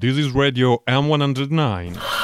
This is Radio M109.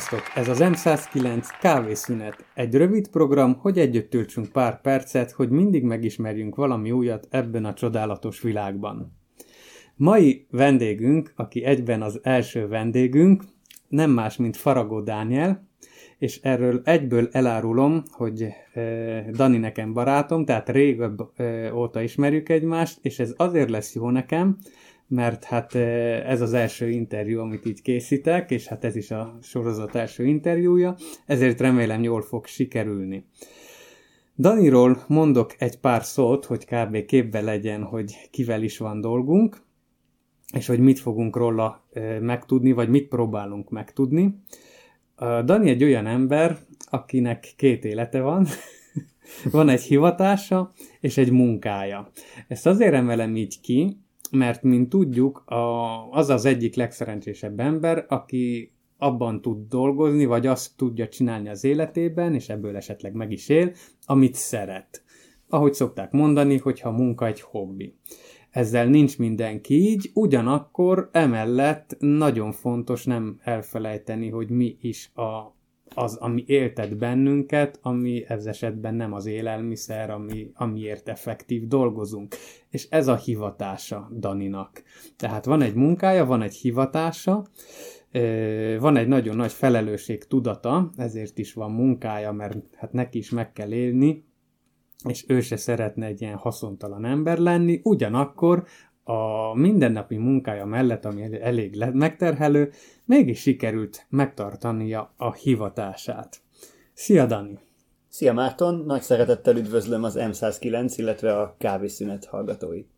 Sziasztok! Ez az M109 kávészünet. Egy rövid program, hogy együtt töltsünk pár percet, hogy mindig megismerjünk valami újat ebben a csodálatos világban. Mai vendégünk, aki egyben az első vendégünk, nem más, mint Faragó Dániel, és erről egyből elárulom, hogy e, Dani nekem barátom, tehát régebb e, óta ismerjük egymást, és ez azért lesz jó nekem, mert hát ez az első interjú, amit így készítek, és hát ez is a sorozat első interjúja, ezért remélem jól fog sikerülni. Daniról mondok egy pár szót, hogy kb. képbe legyen, hogy kivel is van dolgunk, és hogy mit fogunk róla megtudni, vagy mit próbálunk megtudni. Dani egy olyan ember, akinek két élete van, van egy hivatása és egy munkája. Ezt azért emelem így ki, mert mint tudjuk, a, az az egyik legszerencsésebb ember, aki abban tud dolgozni, vagy azt tudja csinálni az életében, és ebből esetleg meg is él, amit szeret. Ahogy szokták mondani, hogyha a munka egy hobbi. Ezzel nincs mindenki így, ugyanakkor emellett nagyon fontos nem elfelejteni, hogy mi is a az, ami éltet bennünket, ami ez esetben nem az élelmiszer, ami, amiért effektív dolgozunk. És ez a hivatása Daninak. Tehát van egy munkája, van egy hivatása, van egy nagyon nagy felelősség tudata, ezért is van munkája, mert hát neki is meg kell élni, és ő se szeretne egy ilyen haszontalan ember lenni, ugyanakkor a mindennapi munkája mellett, ami elég megterhelő, mégis sikerült megtartania a hivatását. Szia, Dani! Szia, Márton! Nagy szeretettel üdvözlöm az M109, illetve a kávészünet hallgatóit.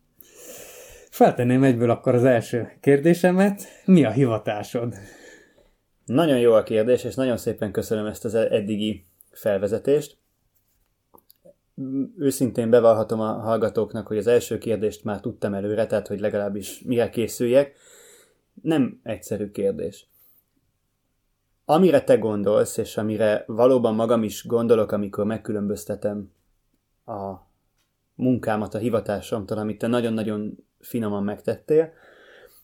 Feltenném egyből akkor az első kérdésemet. Mi a hivatásod? Nagyon jó a kérdés, és nagyon szépen köszönöm ezt az eddigi felvezetést őszintén bevallhatom a hallgatóknak, hogy az első kérdést már tudtam előre, tehát hogy legalábbis mire készüljek. Nem egyszerű kérdés. Amire te gondolsz, és amire valóban magam is gondolok, amikor megkülönböztetem a munkámat a hivatásomtól, amit te nagyon-nagyon finoman megtettél,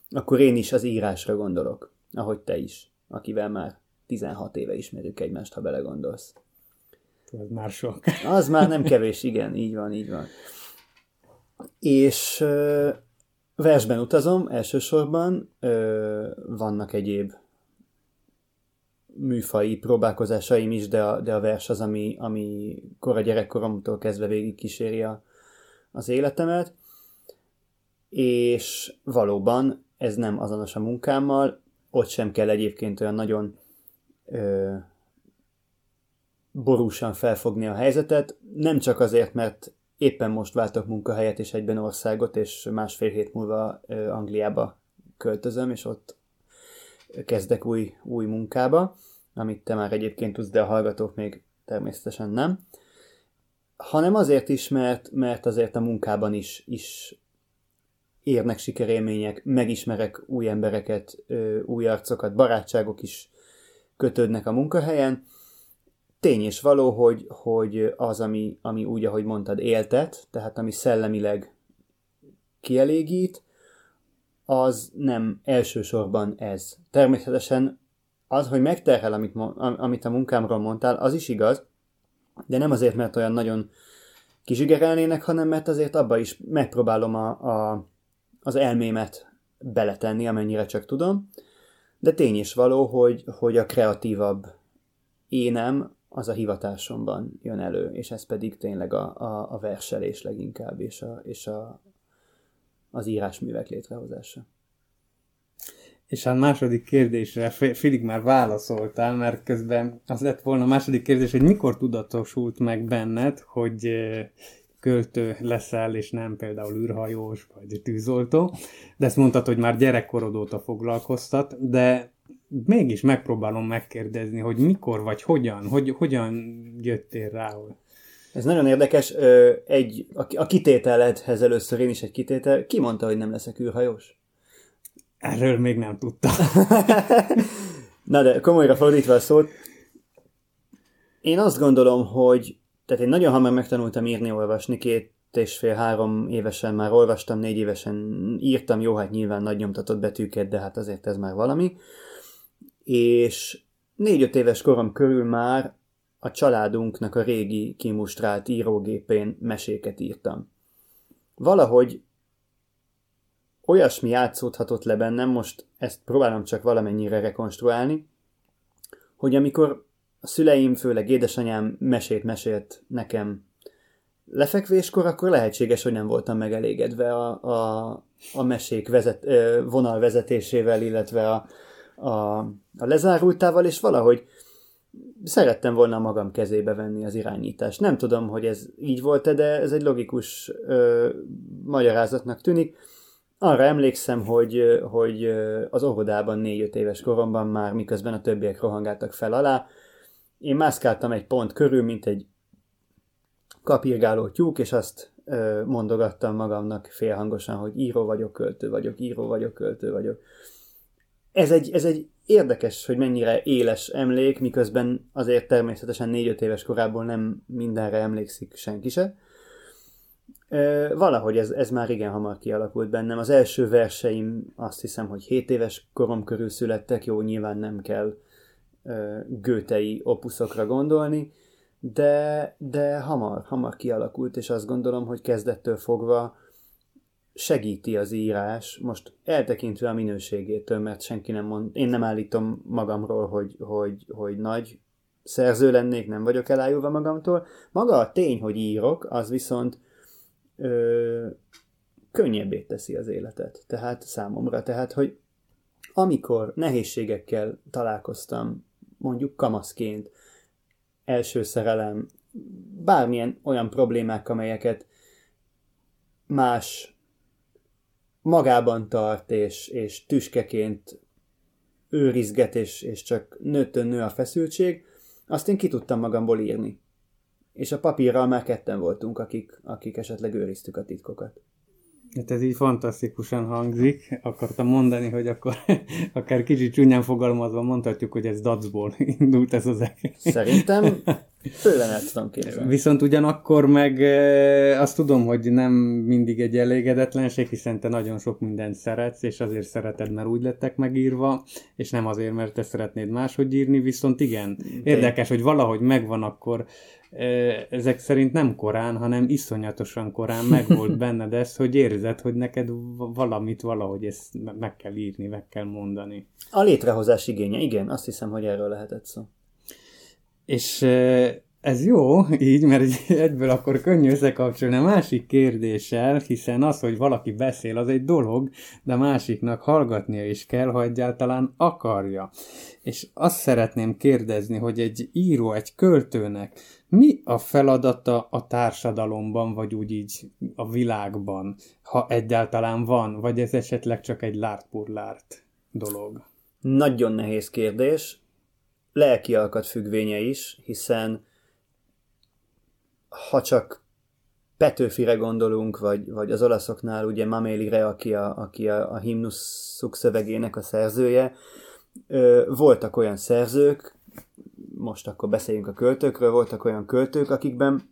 akkor én is az írásra gondolok, ahogy te is, akivel már 16 éve ismerjük egymást, ha belegondolsz. Az már sok. Az már nem kevés, igen, így van, így van. És versben utazom elsősorban, vannak egyéb műfai próbálkozásaim is, de a, de a vers az, ami, ami kora gyerekkoromtól kezdve végig kíséri a, az életemet, és valóban ez nem azonos a munkámmal, ott sem kell egyébként olyan nagyon ö, borúsan felfogni a helyzetet, nem csak azért, mert éppen most váltok munkahelyet és egyben országot, és másfél hét múlva Angliába költözöm, és ott kezdek új, új munkába, amit te már egyébként tudsz, de a hallgatók még természetesen nem, hanem azért is, mert, mert azért a munkában is, is érnek sikerélmények, megismerek új embereket, új arcokat, barátságok is kötődnek a munkahelyen, tény és való, hogy, hogy az, ami, ami úgy, ahogy mondtad, éltet, tehát ami szellemileg kielégít, az nem elsősorban ez. Természetesen az, hogy megterhel, amit, amit a munkámról mondtál, az is igaz, de nem azért, mert olyan nagyon kizsigerelnének, hanem mert azért abba is megpróbálom a, a, az elmémet beletenni, amennyire csak tudom. De tény is való, hogy, hogy a kreatívabb énem az a hivatásomban jön elő, és ez pedig tényleg a, a, a verselés leginkább, és, a, és a, az írásművek létrehozása. És a második kérdésre félig már válaszoltál, mert közben az lett volna a második kérdés, hogy mikor tudatosult meg benned, hogy költő leszel, és nem például űrhajós vagy tűzoltó, de ezt mondtad, hogy már gyerekkorod óta foglalkoztat, de mégis megpróbálom megkérdezni, hogy mikor vagy hogyan, hogy hogyan jöttél rá, ez nagyon érdekes. Egy, a kitételedhez először én is egy kitétel. Ki mondta, hogy nem leszek űrhajós? Erről még nem tudtam. Na de komolyra fordítva a szót, én azt gondolom, hogy tehát én nagyon hamar megtanultam írni, olvasni, két és fél-három évesen már olvastam, négy évesen írtam, jó, hát nyilván nagy nyomtatott betűket, de hát azért ez már valami. És négy-öt éves korom körül már a családunknak a régi kimustrált írógépén meséket írtam. Valahogy olyasmi játszódhatott le bennem, most ezt próbálom csak valamennyire rekonstruálni, hogy amikor a szüleim, főleg édesanyám mesét mesélt nekem lefekvéskor, akkor lehetséges, hogy nem voltam megelégedve a, a, a mesék vezet, vonal vezetésével, illetve a, a, a lezárultával, és valahogy szerettem volna magam kezébe venni az irányítást. Nem tudom, hogy ez így volt-e, de ez egy logikus ö, magyarázatnak tűnik. Arra emlékszem, hogy, hogy az óvodában négy-öt éves koromban már, miközben a többiek rohangáltak fel alá, én mászkáltam egy pont körül, mint egy kapirgáló tyúk, és azt ö, mondogattam magamnak félhangosan, hogy író vagyok, költő vagyok, író vagyok, költő vagyok. Ez egy, ez egy érdekes, hogy mennyire éles emlék, miközben azért természetesen 4-5 éves korából nem mindenre emlékszik senki se. Ö, valahogy ez, ez már igen hamar kialakult bennem. Az első verseim azt hiszem, hogy 7 éves korom körül születtek, jó, nyilván nem kell gőtei opuszokra gondolni, de, de hamar, hamar kialakult, és azt gondolom, hogy kezdettől fogva segíti az írás, most eltekintve a minőségétől, mert senki nem mond, én nem állítom magamról, hogy, hogy, hogy nagy szerző lennék, nem vagyok elájulva magamtól. Maga a tény, hogy írok, az viszont ö, könnyebbé teszi az életet. Tehát számomra. Tehát, hogy amikor nehézségekkel találkoztam mondjuk kamaszként, első szerelem, bármilyen olyan problémák, amelyeket más magában tart, és, és tüskeként őrizget, és, és csak nőttön nő a feszültség, azt én ki tudtam magamból írni. És a papírral már ketten voltunk, akik, akik esetleg őriztük a titkokat. Hát ez így fantasztikusan hangzik. Akartam mondani, hogy akkor akár kicsit csúnyán fogalmazva mondhatjuk, hogy ez dacból indult ez az egész. Szerintem főleg el tudom képzelni. Viszont ugyanakkor meg e, azt tudom, hogy nem mindig egy elégedetlenség, hiszen te nagyon sok mindent szeretsz, és azért szereted, mert úgy lettek megírva, és nem azért, mert te szeretnéd máshogy írni, viszont igen, érdekes, hogy valahogy megvan akkor ezek szerint nem korán, hanem iszonyatosan korán megvolt benned ez, hogy érzed, hogy neked valamit valahogy ezt meg kell írni, meg kell mondani. A létrehozás igénye, igen, azt hiszem, hogy erről lehetett szó. És ez jó, így, mert egyből akkor könnyű összekapcsolni a másik kérdéssel, hiszen az, hogy valaki beszél, az egy dolog, de másiknak hallgatnia is kell, ha egyáltalán akarja. És azt szeretném kérdezni, hogy egy író, egy költőnek mi a feladata a társadalomban, vagy úgy így a világban, ha egyáltalán van, vagy ez esetleg csak egy lártpurlárt dolog? Nagyon nehéz kérdés. Lelki alkat függvénye is, hiszen ha csak Petőfire gondolunk, vagy, vagy az olaszoknál ugye Mamélire, aki a, aki a, a himnuszuk szövegének a szerzője, voltak olyan szerzők, most akkor beszéljünk a költőkről, voltak olyan költők, akikben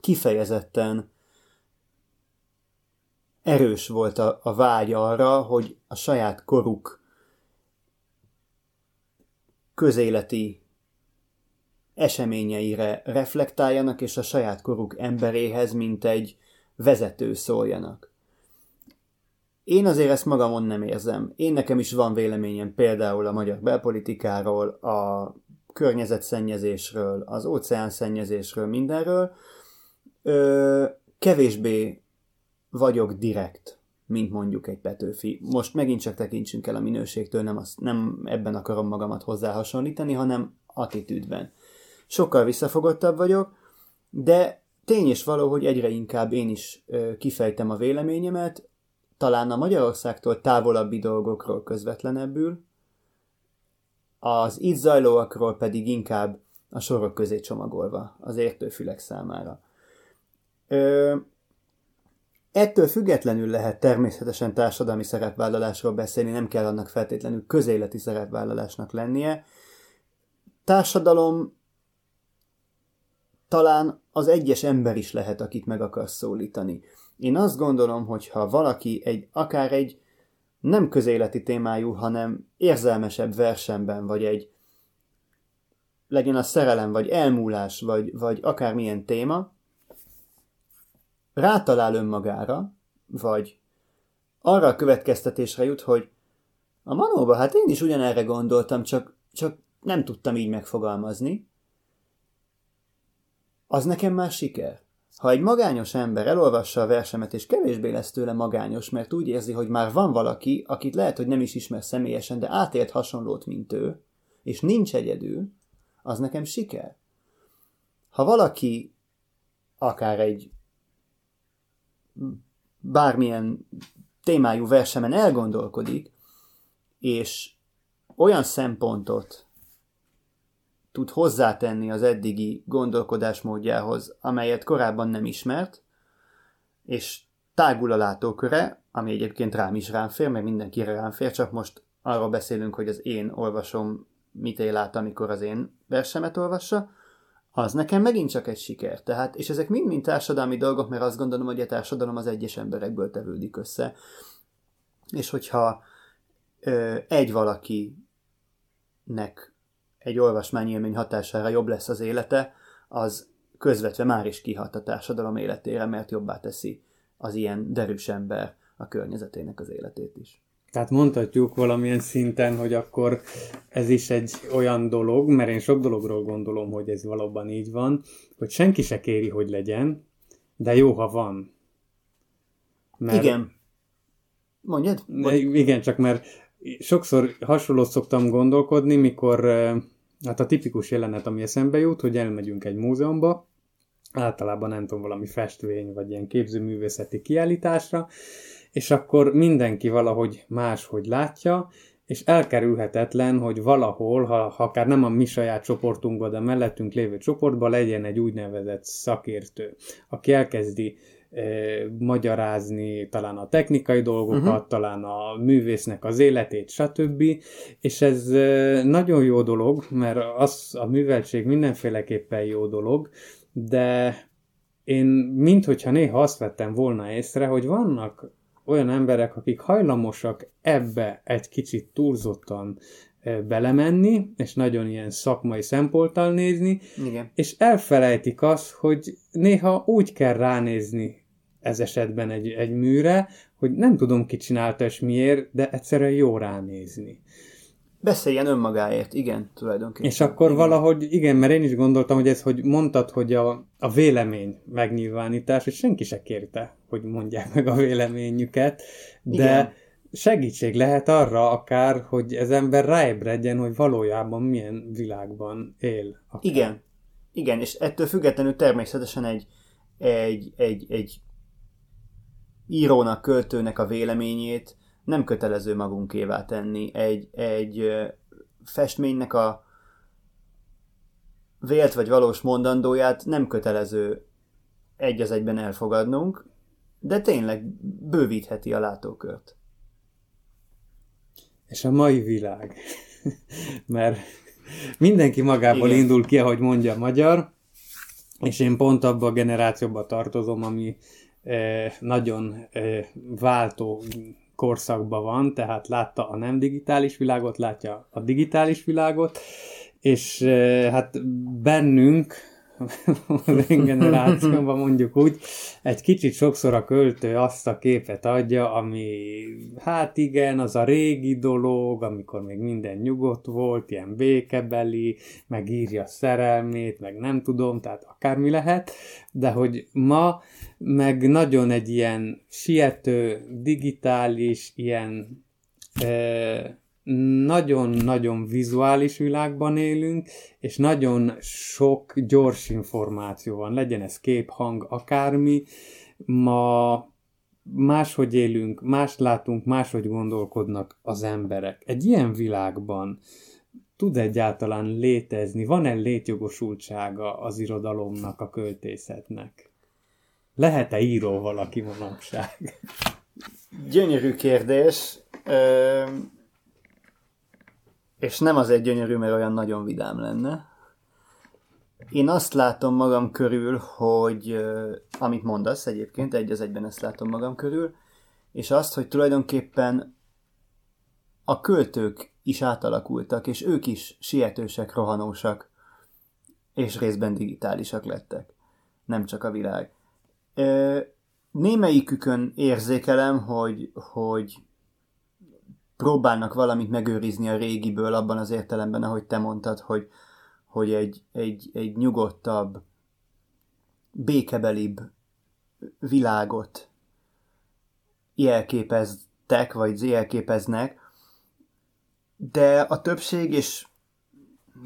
kifejezetten erős volt a, a vágy arra, hogy a saját koruk közéleti eseményeire reflektáljanak, és a saját koruk emberéhez, mint egy vezető szóljanak. Én azért ezt magamon nem érzem. Én nekem is van véleményem például a magyar belpolitikáról, a környezetszennyezésről, az óceánszennyezésről, mindenről, ö, kevésbé vagyok direkt, mint mondjuk egy Petőfi. Most megint csak tekintsünk el a minőségtől, nem, azt, nem ebben akarom magamat hozzá hasonlítani, hanem attitűdben. Sokkal visszafogottabb vagyok, de tény is való, hogy egyre inkább én is ö, kifejtem a véleményemet, talán a Magyarországtól távolabbi dolgokról közvetlenebbül, az itt zajlóakról pedig inkább a sorok közé csomagolva az értőfülek számára. Ö, ettől függetlenül lehet természetesen társadalmi szerepvállalásról beszélni, nem kell annak feltétlenül közéleti szerepvállalásnak lennie. Társadalom talán az egyes ember is lehet, akit meg akarsz szólítani. Én azt gondolom, hogy ha valaki egy, akár egy nem közéleti témájú, hanem érzelmesebb versenben, vagy egy legyen a szerelem, vagy elmúlás, vagy, vagy akármilyen téma, rátalál önmagára, vagy arra a következtetésre jut, hogy a manóba, hát én is ugyanerre gondoltam, csak, csak nem tudtam így megfogalmazni, az nekem már siker. Ha egy magányos ember elolvassa a versemet, és kevésbé lesz tőle magányos, mert úgy érzi, hogy már van valaki, akit lehet, hogy nem is ismer személyesen, de átélt hasonlót, mint ő, és nincs egyedül, az nekem siker. Ha valaki akár egy bármilyen témájú versemen elgondolkodik, és olyan szempontot tud hozzátenni az eddigi gondolkodásmódjához, amelyet korábban nem ismert, és tágul a látóköre, ami egyébként rám is rám fér, mert mindenkire rám fér, csak most arról beszélünk, hogy az én olvasom mit él át, amikor az én versemet olvassa, az nekem megint csak egy siker. Tehát, és ezek mind-mind társadalmi dolgok, mert azt gondolom, hogy a társadalom az egyes emberekből tevődik össze. És hogyha ö, egy valakinek egy olvasmányélmény hatására jobb lesz az élete, az közvetve már is kihat a társadalom életére, mert jobbá teszi az ilyen derűs ember a környezetének az életét is. Tehát mondhatjuk valamilyen szinten, hogy akkor ez is egy olyan dolog, mert én sok dologról gondolom, hogy ez valóban így van, hogy senki se kéri, hogy legyen, de jó, ha van. Mert... Igen. Mondjad? Mondjad. Igen, csak mert sokszor hasonlót szoktam gondolkodni, mikor hát a tipikus jelenet, ami eszembe jut, hogy elmegyünk egy múzeumba, általában nem tudom, valami festvény, vagy ilyen képzőművészeti kiállításra, és akkor mindenki valahogy máshogy látja, és elkerülhetetlen, hogy valahol, ha, ha akár nem a mi saját csoportunkban, de mellettünk lévő csoportban legyen egy úgynevezett szakértő, aki elkezdi magyarázni talán a technikai dolgokat, uh-huh. talán a művésznek az életét, stb. És ez nagyon jó dolog, mert az a műveltség mindenféleképpen jó dolog, de én minthogyha néha azt vettem volna észre, hogy vannak olyan emberek, akik hajlamosak ebbe egy kicsit túlzottan belemenni, és nagyon ilyen szakmai szemponttal nézni, Igen. és elfelejtik azt, hogy néha úgy kell ránézni ez esetben egy, egy műre, hogy nem tudom ki csinálta és miért, de egyszerűen jó ránézni. Beszéljen önmagáért, igen, tulajdonképpen. És akkor igen. valahogy, igen, mert én is gondoltam, hogy ez, hogy mondtad, hogy a, a vélemény megnyilvánítás, és senki se kérte, hogy mondják meg a véleményüket, de igen. segítség lehet arra akár, hogy ez ember ráébredjen, hogy valójában milyen világban él. Akár. Igen, igen, és ettől függetlenül természetesen egy, egy, egy, egy írónak, költőnek a véleményét nem kötelező magunkévá tenni. Egy, egy festménynek a vélt vagy valós mondandóját nem kötelező egy az egyben elfogadnunk, de tényleg bővítheti a látókört. És a mai világ. Mert mindenki magából Igen. indul ki, ahogy mondja a magyar, és én pont abba a generációba tartozom, ami nagyon váltó korszakban van, tehát látta a nem digitális világot, látja a digitális világot, és hát bennünk az én generációmban mondjuk úgy, egy kicsit sokszor a költő azt a képet adja, ami hát igen, az a régi dolog, amikor még minden nyugodt volt, ilyen békebeli, meg írja szerelmét, meg nem tudom, tehát akármi lehet, de hogy ma meg nagyon egy ilyen siető, digitális, ilyen nagyon-nagyon vizuális világban élünk, és nagyon sok gyors információ van, legyen ez kép, hang, akármi. Ma máshogy élünk, más látunk, máshogy gondolkodnak az emberek. Egy ilyen világban tud egyáltalán létezni, van-e létjogosultsága az irodalomnak, a költészetnek? Lehet-e író valaki manapság? Gyönyörű kérdés. Ö- és nem az egy gyönyörű, mert olyan nagyon vidám lenne. Én azt látom magam körül, hogy amit mondasz egyébként, egy az egyben ezt látom magam körül, és azt, hogy tulajdonképpen a költők is átalakultak, és ők is sietősek, rohanósak, és részben digitálisak lettek. Nem csak a világ. Némelyikükön érzékelem, hogy, hogy próbálnak valamit megőrizni a régiből abban az értelemben, ahogy te mondtad, hogy, hogy egy, egy, egy nyugodtabb, békebelibb világot jelképeztek, vagy jelképeznek, de a többség, és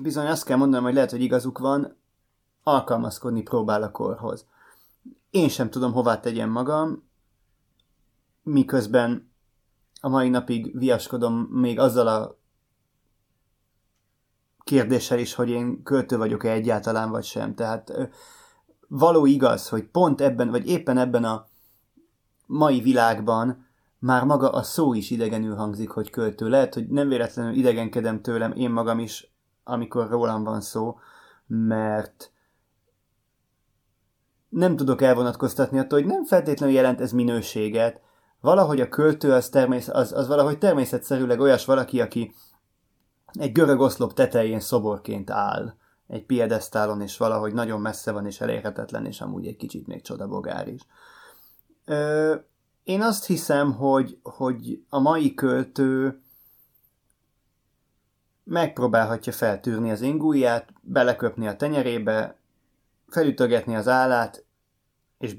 bizony azt kell mondanom, hogy lehet, hogy igazuk van, alkalmazkodni próbál a korhoz. Én sem tudom, hová tegyem magam, miközben a mai napig viaskodom még azzal a kérdéssel is, hogy én költő vagyok-e egyáltalán, vagy sem. Tehát való igaz, hogy pont ebben, vagy éppen ebben a mai világban már maga a szó is idegenül hangzik, hogy költő. Lehet, hogy nem véletlenül idegenkedem tőlem én magam is, amikor rólam van szó, mert nem tudok elvonatkoztatni attól, hogy nem feltétlenül jelent ez minőséget, valahogy a költő az, természet, az, az valahogy természetszerűleg olyas valaki, aki egy görög oszlop tetején szoborként áll, egy piedesztálon, és valahogy nagyon messze van és elérhetetlen, és amúgy egy kicsit még csodabogár is. Ö, én azt hiszem, hogy, hogy a mai költő megpróbálhatja feltűrni az ingúját, beleköpni a tenyerébe, felütögetni az állát, és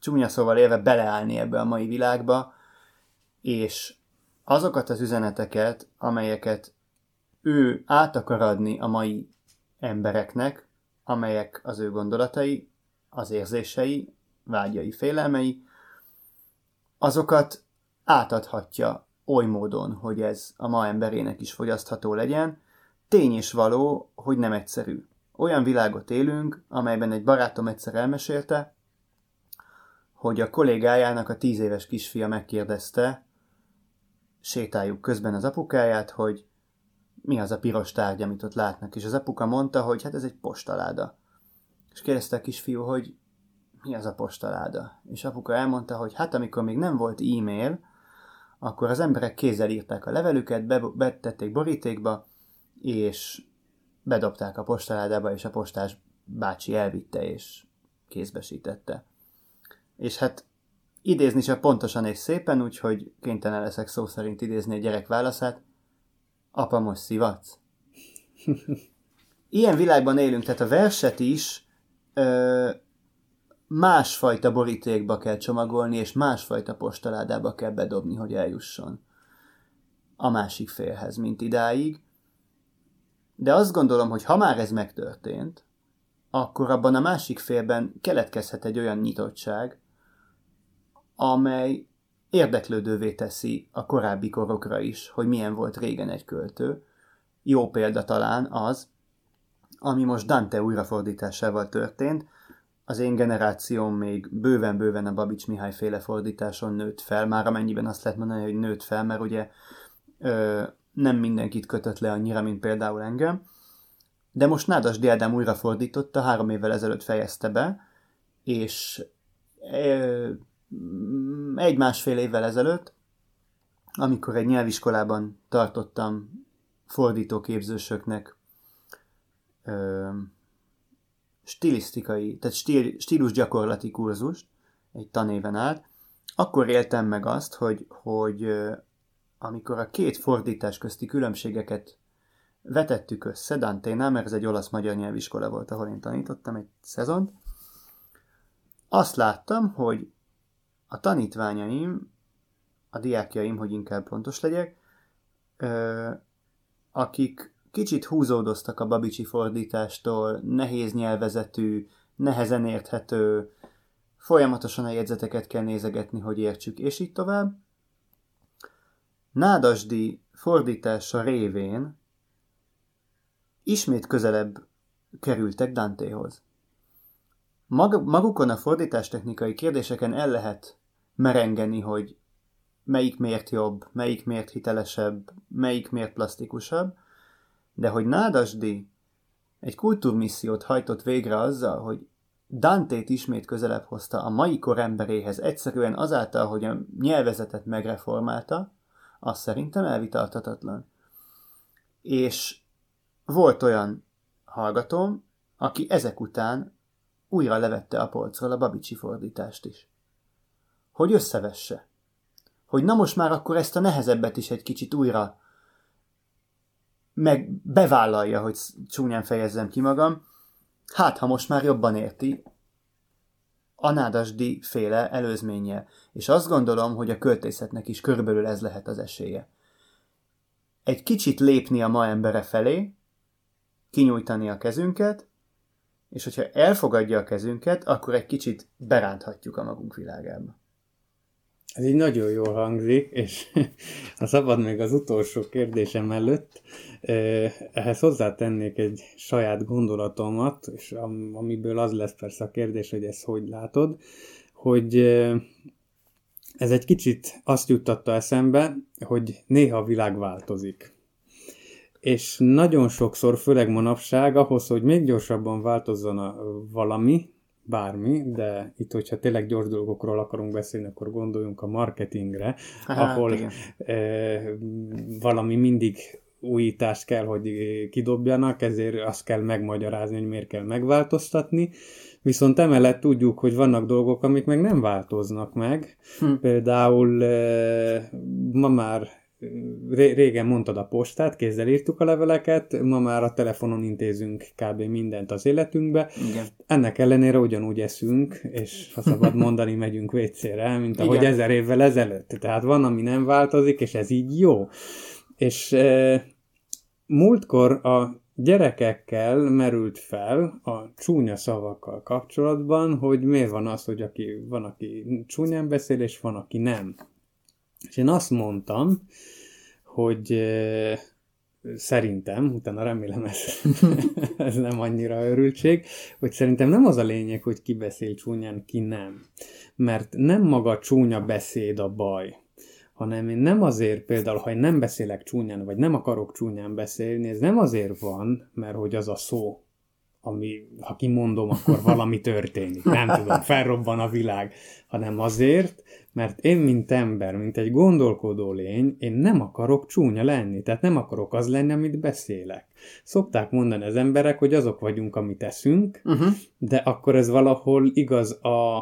csúnya szóval élve beleállni ebbe a mai világba, és azokat az üzeneteket, amelyeket ő át akar adni a mai embereknek, amelyek az ő gondolatai, az érzései, vágyai, félelmei, azokat átadhatja oly módon, hogy ez a ma emberének is fogyasztható legyen. Tény is való, hogy nem egyszerű. Olyan világot élünk, amelyben egy barátom egyszer elmesélte, hogy a kollégájának a tíz éves kisfia megkérdezte, sétáljuk közben az apukáját, hogy mi az a piros tárgy, amit ott látnak. És az apuka mondta, hogy hát ez egy postaláda. És kérdezte a kisfiú, hogy mi az a postaláda. És apuka elmondta, hogy hát amikor még nem volt e-mail, akkor az emberek kézzel írták a levelüket, betették borítékba, és bedobták a postaládába, és a postás bácsi elvitte, és kézbesítette és hát idézni csak pontosan és szépen, úgyhogy kénytelen leszek szó szerint idézni a gyerek válaszát. Apa, most szivatsz? Ilyen világban élünk, tehát a verset is ö, másfajta borítékba kell csomagolni, és másfajta postaládába kell bedobni, hogy eljusson a másik félhez, mint idáig. De azt gondolom, hogy ha már ez megtörtént, akkor abban a másik félben keletkezhet egy olyan nyitottság, amely érdeklődővé teszi a korábbi korokra is, hogy milyen volt régen egy költő. Jó példa talán az, ami most Dante újrafordításával történt. Az én generációm még bőven-bőven a Babics Mihály féle fordításon nőtt fel, már amennyiben azt lehet mondani, hogy nőtt fel, mert ugye ö, nem mindenkit kötött le annyira, mint például engem. De most Nádas Diádám újrafordította, három évvel ezelőtt fejezte be, és Mm, egy-másfél évvel ezelőtt, amikor egy nyelviskolában tartottam fordítóképzősöknek ö, stilisztikai, tehát stíl, stílusgyakorlati kurzust, egy tanéven át, akkor éltem meg azt, hogy, hogy amikor a két fordítás közti különbségeket vetettük össze Dante-nál, mert ez egy olasz-magyar nyelviskola volt, ahol én tanítottam egy szezont, azt láttam, hogy a tanítványaim, a diákjaim, hogy inkább pontos legyek, akik kicsit húzódoztak a babicsi fordítástól, nehéz nyelvezetű, nehezen érthető, folyamatosan a jegyzeteket kell nézegetni, hogy értsük, és így tovább. Nádasdi fordítása révén ismét közelebb kerültek Dantéhoz. Mag- magukon a fordítástechnikai kérdéseken el lehet merengeni, hogy melyik miért jobb, melyik miért hitelesebb, melyik miért plastikusabb, de hogy Nádasdi egy kultúrmissziót hajtott végre azzal, hogy Dantét ismét közelebb hozta a mai kor emberéhez egyszerűen azáltal, hogy a nyelvezetet megreformálta, az szerintem elvitartatatlan. És volt olyan hallgatóm, aki ezek után újra levette a polcról a babicsi fordítást is. Hogy összevesse. Hogy na most már akkor ezt a nehezebbet is egy kicsit újra meg bevállalja, hogy csúnyán fejezzem ki magam, hát ha most már jobban érti, a nádasdi féle előzménye, és azt gondolom, hogy a költészetnek is körülbelül ez lehet az esélye. Egy kicsit lépni a ma embere felé, kinyújtani a kezünket, és hogyha elfogadja a kezünket, akkor egy kicsit beránthatjuk a magunk világába. Ez így nagyon jól hangzik, és ha szabad még az utolsó kérdésem előtt, ehhez hozzátennék egy saját gondolatomat, és amiből az lesz persze a kérdés, hogy ezt hogy látod, hogy ez egy kicsit azt juttatta eszembe, hogy néha a világ változik. És nagyon sokszor, főleg manapság, ahhoz, hogy még gyorsabban változzon a valami, bármi, de itt, hogyha tényleg gyors dolgokról akarunk beszélni, akkor gondoljunk a marketingre, Aha, ahol e, valami mindig újítást kell, hogy kidobjanak, ezért azt kell megmagyarázni, hogy miért kell megváltoztatni. Viszont emellett tudjuk, hogy vannak dolgok, amik meg nem változnak meg. Hm. Például e, ma már régen mondtad a postát, kézzel írtuk a leveleket, ma már a telefonon intézünk kb. mindent az életünkbe. Igen. Ennek ellenére ugyanúgy eszünk, és ha szabad mondani, megyünk WC-re, mint ahogy Igen. ezer évvel ezelőtt. Tehát van, ami nem változik, és ez így jó. És e, múltkor a gyerekekkel merült fel a csúnya szavakkal kapcsolatban, hogy miért van az, hogy aki, van, aki csúnyán beszél, és van, aki nem. És én azt mondtam, hogy szerintem, utána remélem ez, ez nem annyira örültség, hogy szerintem nem az a lényeg, hogy ki beszél csúnyán, ki nem. Mert nem maga csúnya beszéd a baj, hanem én nem azért például, ha én nem beszélek csúnyán, vagy nem akarok csúnyán beszélni, ez nem azért van, mert hogy az a szó ami, ha kimondom, akkor valami történik. Nem tudom, felrobban a világ, hanem azért, mert én, mint ember, mint egy gondolkodó lény, én nem akarok csúnya lenni, tehát nem akarok az lenni, amit beszélek. Szokták mondani az emberek, hogy azok vagyunk, amit teszünk, uh-huh. de akkor ez valahol igaz a,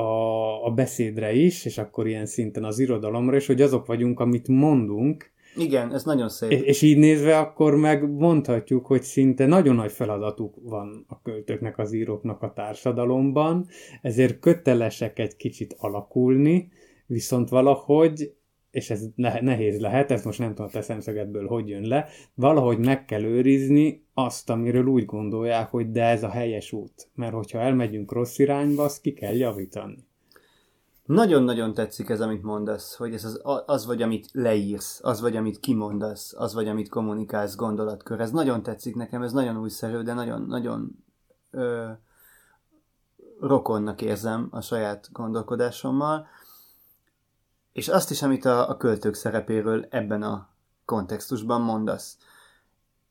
a, a beszédre is, és akkor ilyen szinten az irodalomra is, hogy azok vagyunk, amit mondunk, igen, ez nagyon szép. És, és így nézve akkor meg mondhatjuk, hogy szinte nagyon nagy feladatuk van a költőknek, az íróknak a társadalomban, ezért kötelesek egy kicsit alakulni, viszont valahogy, és ez nehéz lehet, ezt most nem tudom a te szemszögedből hogy jön le, valahogy meg kell őrizni azt, amiről úgy gondolják, hogy de ez a helyes út. Mert hogyha elmegyünk rossz irányba, azt ki kell javítani. Nagyon-nagyon tetszik ez, amit mondasz, hogy ez az, az vagy, amit leírsz, az vagy, amit kimondasz, az vagy, amit kommunikálsz gondolatkör. Ez nagyon tetszik nekem, ez nagyon újszerű, de nagyon-nagyon rokonnak érzem a saját gondolkodásommal. És azt is, amit a, a költők szerepéről ebben a kontextusban mondasz.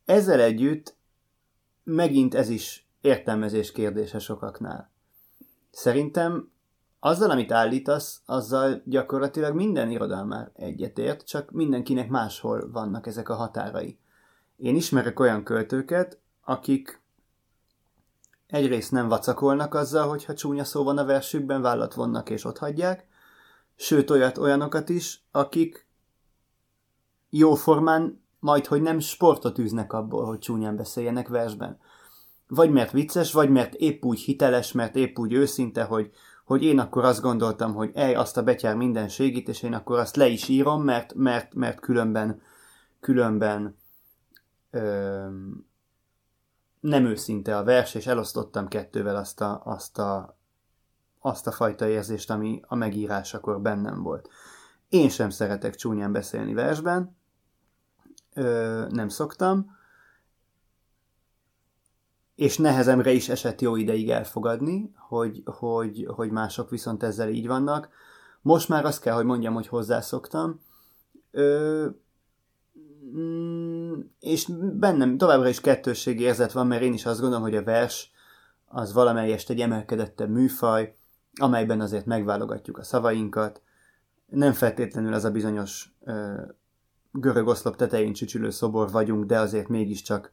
Ezzel együtt megint ez is értelmezés kérdése sokaknál. Szerintem azzal, amit állítasz, azzal gyakorlatilag minden irodalmár egyetért, csak mindenkinek máshol vannak ezek a határai. Én ismerek olyan költőket, akik egyrészt nem vacakolnak azzal, hogyha csúnya szó van a versükben, vállat vonnak és ott hagyják, sőt olyat, olyanokat is, akik jóformán majd, hogy nem sportot űznek abból, hogy csúnyán beszéljenek versben. Vagy mert vicces, vagy mert épp úgy hiteles, mert épp úgy őszinte, hogy, hogy én akkor azt gondoltam, hogy ej, azt a betyár mindenségit, és én akkor azt le is írom, mert, mert, mert különben, különben ö, nem őszinte a vers, és elosztottam kettővel azt a, azt a, azt a fajta érzést, ami a megírásakor bennem volt. Én sem szeretek csúnyán beszélni versben, ö, nem szoktam, és nehezemre is esett jó ideig elfogadni, hogy, hogy, hogy mások viszont ezzel így vannak. Most már azt kell, hogy mondjam, hogy hozzászoktam. Ö, mm, és bennem továbbra is kettősség érzet van, mert én is azt gondolom, hogy a vers az valamelyest egy emelkedettebb műfaj, amelyben azért megválogatjuk a szavainkat. Nem feltétlenül az a bizonyos ö, görög oszlop tetején csücsülő szobor vagyunk, de azért mégiscsak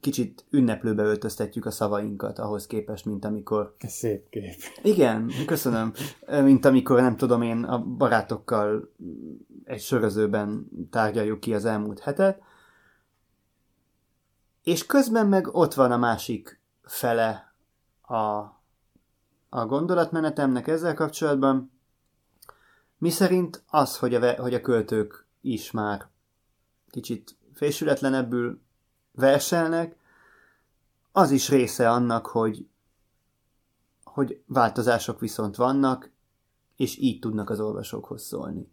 kicsit ünneplőbe öltöztetjük a szavainkat ahhoz képest, mint amikor... Szép kép. Igen, köszönöm. Mint amikor, nem tudom én, a barátokkal egy sörözőben tárgyaljuk ki az elmúlt hetet, és közben meg ott van a másik fele a, a gondolatmenetemnek ezzel kapcsolatban, mi szerint az, hogy a, hogy a költők is már kicsit fésületlenebbül verselnek, az is része annak, hogy, hogy változások viszont vannak, és így tudnak az olvasókhoz szólni.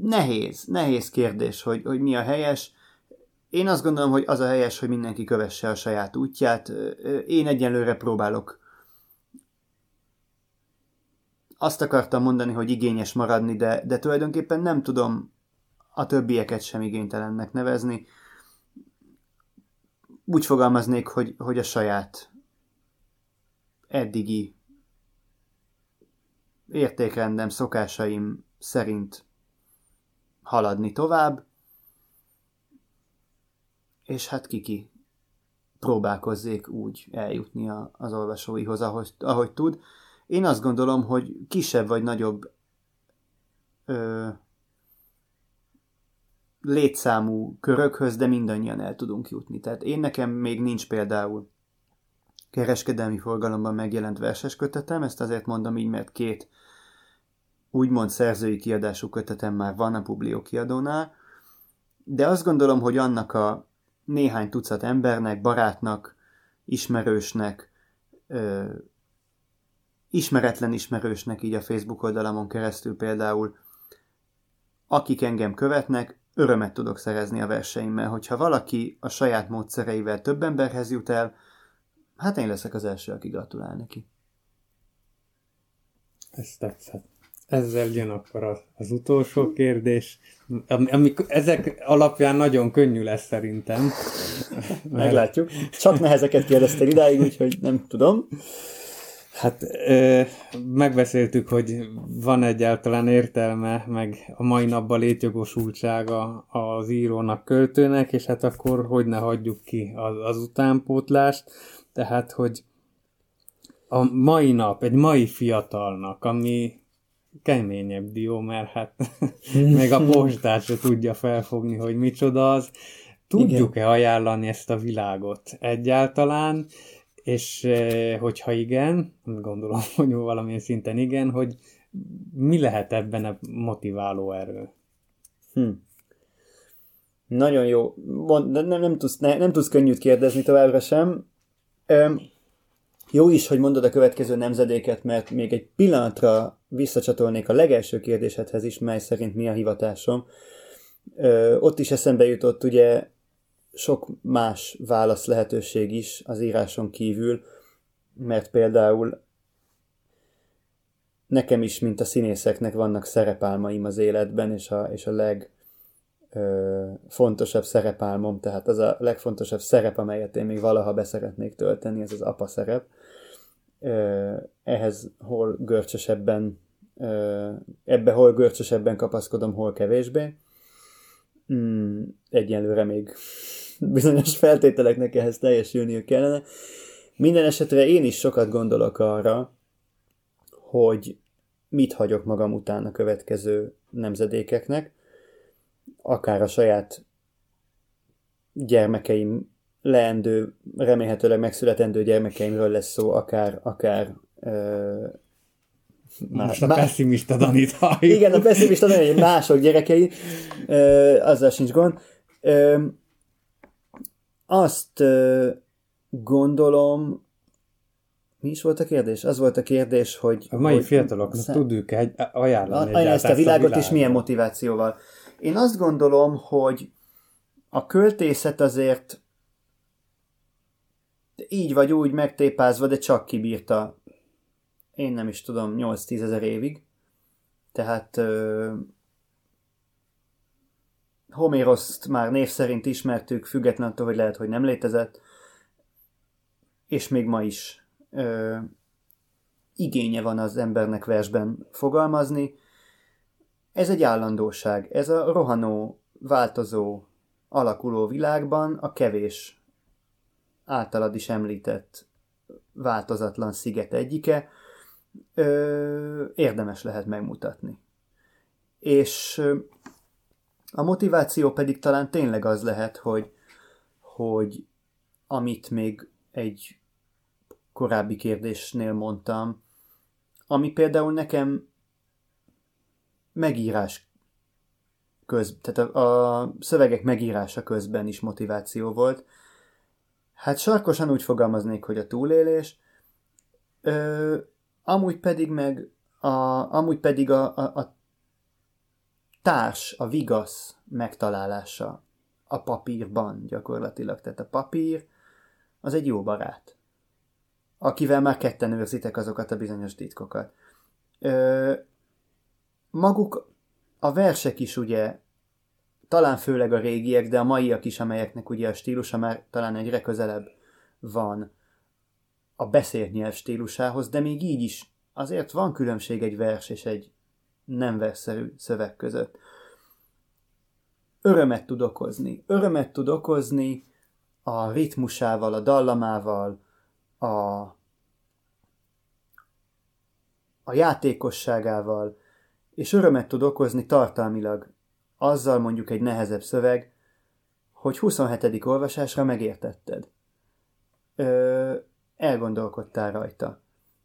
Nehéz, nehéz kérdés, hogy, hogy mi a helyes. Én azt gondolom, hogy az a helyes, hogy mindenki kövesse a saját útját. Én egyenlőre próbálok azt akartam mondani, hogy igényes maradni, de, de tulajdonképpen nem tudom a többieket sem igénytelennek nevezni úgy fogalmaznék, hogy, hogy a saját eddigi értékrendem, szokásaim szerint haladni tovább, és hát kiki próbálkozzék úgy eljutni a, az olvasóihoz, ahogy, ahogy tud. Én azt gondolom, hogy kisebb vagy nagyobb ö, létszámú körökhöz, de mindannyian el tudunk jutni. Tehát én nekem még nincs például kereskedelmi forgalomban megjelent verses kötetem, ezt azért mondom így, mert két úgymond szerzői kiadású kötetem már van a Publio kiadónál, de azt gondolom, hogy annak a néhány tucat embernek, barátnak, ismerősnek, ö, ismeretlen ismerősnek így a Facebook oldalamon keresztül például, akik engem követnek, örömet tudok szerezni a verseimmel. Hogyha valaki a saját módszereivel több emberhez jut el, hát én leszek az első, aki gratulál neki. Ez tetszett. Ezzel jön akkor az, az utolsó kérdés. Amik, ezek alapján nagyon könnyű lesz szerintem. Mert... Meglátjuk. Csak nehezeket kérdeztél idáig, úgyhogy nem tudom. Hát ö, megbeszéltük, hogy van egyáltalán értelme, meg a mai napban létjogosultsága az írónak, költőnek, és hát akkor hogy ne hagyjuk ki az, az utánpótlást. Tehát, hogy a mai nap, egy mai fiatalnak, ami keményebb dió, mert hát meg a postát se tudja felfogni, hogy micsoda az. Tudjuk-e ajánlani ezt a világot egyáltalán? És hogyha igen, gondolom, hogy valamilyen szinten igen, hogy mi lehet ebben a motiváló erő? Hm. Nagyon jó. de nem, nem, tudsz, ne, nem tudsz könnyűt kérdezni továbbra sem. Öm, jó is, hogy mondod a következő nemzedéket, mert még egy pillanatra visszacsatolnék a legelső kérdésedhez is, mely szerint mi a hivatásom. Ö, ott is eszembe jutott ugye sok más válasz lehetőség is az íráson kívül, mert például nekem is, mint a színészeknek vannak szerepálmaim az életben, és a, és a leg ö, fontosabb szerepálmom, tehát az a legfontosabb szerep, amelyet én még valaha beszeretnék tölteni, ez az apa szerep. Ö, ehhez hol görcsösebben, ö, ebbe hol görcsösebben kapaszkodom, hol kevésbé. Mm, egyelőre még bizonyos feltételeknek ehhez teljesülniük kellene. Minden esetre én is sokat gondolok arra, hogy mit hagyok magam után a következő nemzedékeknek, akár a saját gyermekeim leendő, remélhetőleg megszületendő gyermekeimről lesz szó, akár, akár ö, Most a pessimista Danit halljuk. Igen, a pessimista Dani, mások gyerekei, ö, azzal sincs gond. Ö, azt gondolom, mi is volt a kérdés? Az volt a kérdés, hogy... A mai hogy fiataloknak szá- tudjuk egy, ajánlani a- ezt a világot, és világot. milyen motivációval. Én azt gondolom, hogy a költészet azért így vagy úgy megtépázva, de csak kibírta, én nem is tudom, 8-10 ezer évig. Tehát Homéroszt már név szerint ismertük, független attól, hogy lehet, hogy nem létezett, és még ma is ö, igénye van az embernek versben fogalmazni. Ez egy állandóság. Ez a rohanó, változó, alakuló világban a kevés általad is említett változatlan sziget egyike, ö, érdemes lehet megmutatni. És a motiváció pedig talán tényleg az lehet, hogy, hogy amit még egy korábbi kérdésnél mondtam, ami például nekem megírás köz, tehát a, a szövegek megírása közben is motiváció volt. Hát sarkosan úgy fogalmaznék, hogy a túlélés, ö, amúgy pedig meg a, amúgy pedig a, a, a társ, a vigasz megtalálása a papírban gyakorlatilag. Tehát a papír az egy jó barát, akivel már ketten őrzitek azokat a bizonyos titkokat. Ö, maguk a versek is ugye, talán főleg a régiek, de a maiak is, amelyeknek ugye a stílusa már talán egyre közelebb van a beszélt nyelv stílusához, de még így is azért van különbség egy vers és egy nem versszerű szöveg között. Örömet tud okozni. Örömet tud okozni a ritmusával, a dallamával, a, a játékosságával, és örömet tud okozni tartalmilag azzal mondjuk egy nehezebb szöveg, hogy 27. olvasásra megértetted. Ö, elgondolkodtál rajta.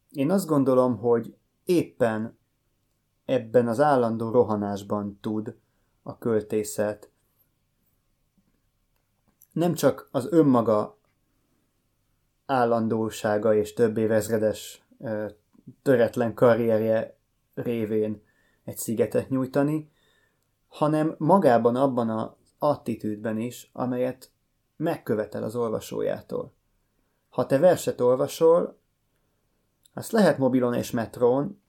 Én azt gondolom, hogy éppen ebben az állandó rohanásban tud a költészet nem csak az önmaga állandósága és több évezredes töretlen karrierje révén egy szigetet nyújtani, hanem magában abban az attitűdben is, amelyet megkövetel az olvasójától. Ha te verset olvasol, azt lehet mobilon és metrón,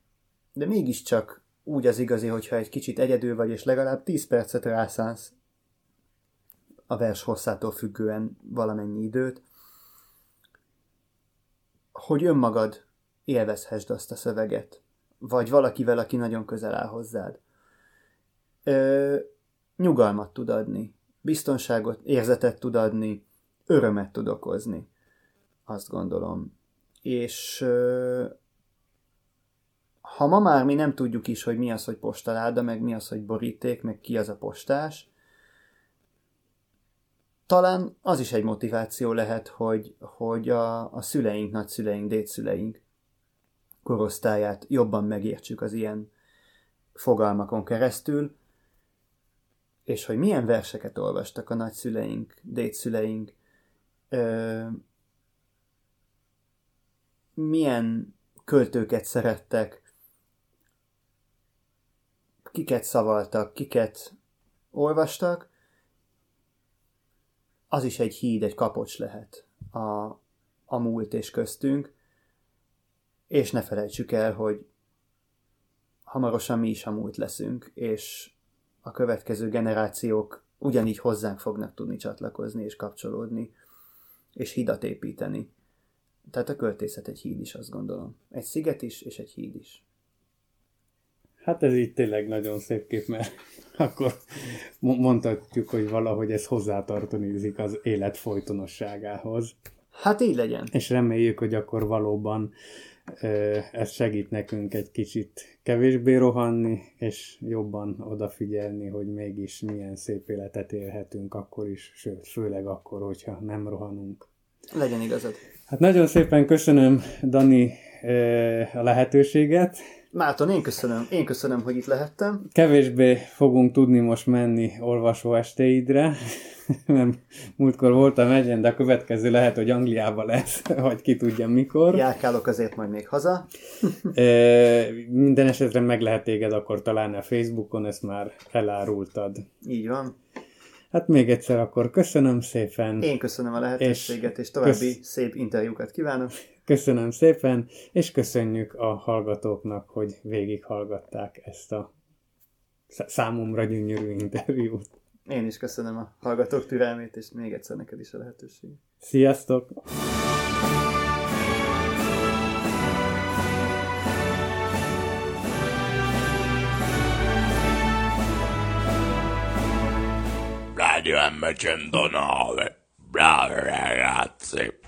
de mégiscsak úgy az igazi, hogyha egy kicsit egyedül vagy, és legalább 10 percet rászánsz a vers hosszától függően valamennyi időt, hogy önmagad élvezhessd azt a szöveget, vagy valakivel, aki nagyon közel áll hozzád. Ö, nyugalmat tud adni, biztonságot, érzetet tud adni, örömet tud okozni, azt gondolom. És ö, ha ma már mi nem tudjuk is, hogy mi az, hogy postaláda, meg mi az, hogy boríték, meg ki az a postás, talán az is egy motiváció lehet, hogy, hogy a, a szüleink, nagyszüleink, dédszüleink korosztályát jobban megértsük az ilyen fogalmakon keresztül, és hogy milyen verseket olvastak a nagyszüleink, dédszüleink, ö, milyen költőket szerettek, kiket szavaltak, kiket olvastak, az is egy híd, egy kapocs lehet a, a múlt és köztünk, és ne felejtsük el, hogy hamarosan mi is a múlt leszünk, és a következő generációk ugyanígy hozzánk fognak tudni csatlakozni és kapcsolódni, és hidat építeni. Tehát a költészet egy híd is, azt gondolom. Egy sziget is, és egy híd is. Hát ez így tényleg nagyon szép kép, mert akkor mo- mondhatjuk, hogy valahogy ez hozzátartozik az élet folytonosságához. Hát így legyen. És reméljük, hogy akkor valóban ez segít nekünk egy kicsit kevésbé rohanni, és jobban odafigyelni, hogy mégis milyen szép életet élhetünk akkor is, sőt, főleg akkor, hogyha nem rohanunk. Legyen igazad. Hát nagyon szépen köszönöm, Dani, a lehetőséget. Márton, én köszönöm, én köszönöm, hogy itt lehettem. Kevésbé fogunk tudni most menni olvasó estéidre, mert múltkor voltam egyen, de a következő lehet, hogy Angliába lesz, vagy ki tudja mikor. Járkálok azért majd még haza. e, minden esetre meg lehet téged akkor találni a Facebookon, ezt már elárultad. Így van. Hát még egyszer akkor köszönöm szépen. Én köszönöm a lehetőséget, és, és további kösz... szép interjúkat kívánok. Köszönöm szépen, és köszönjük a hallgatóknak, hogy végighallgatták ezt a számomra gyönyörű interjút. Én is köszönöm a hallgatók türelmét, és még egyszer neked is a lehetőséget. Sziasztok! Radio M109. Bravo ragazzi!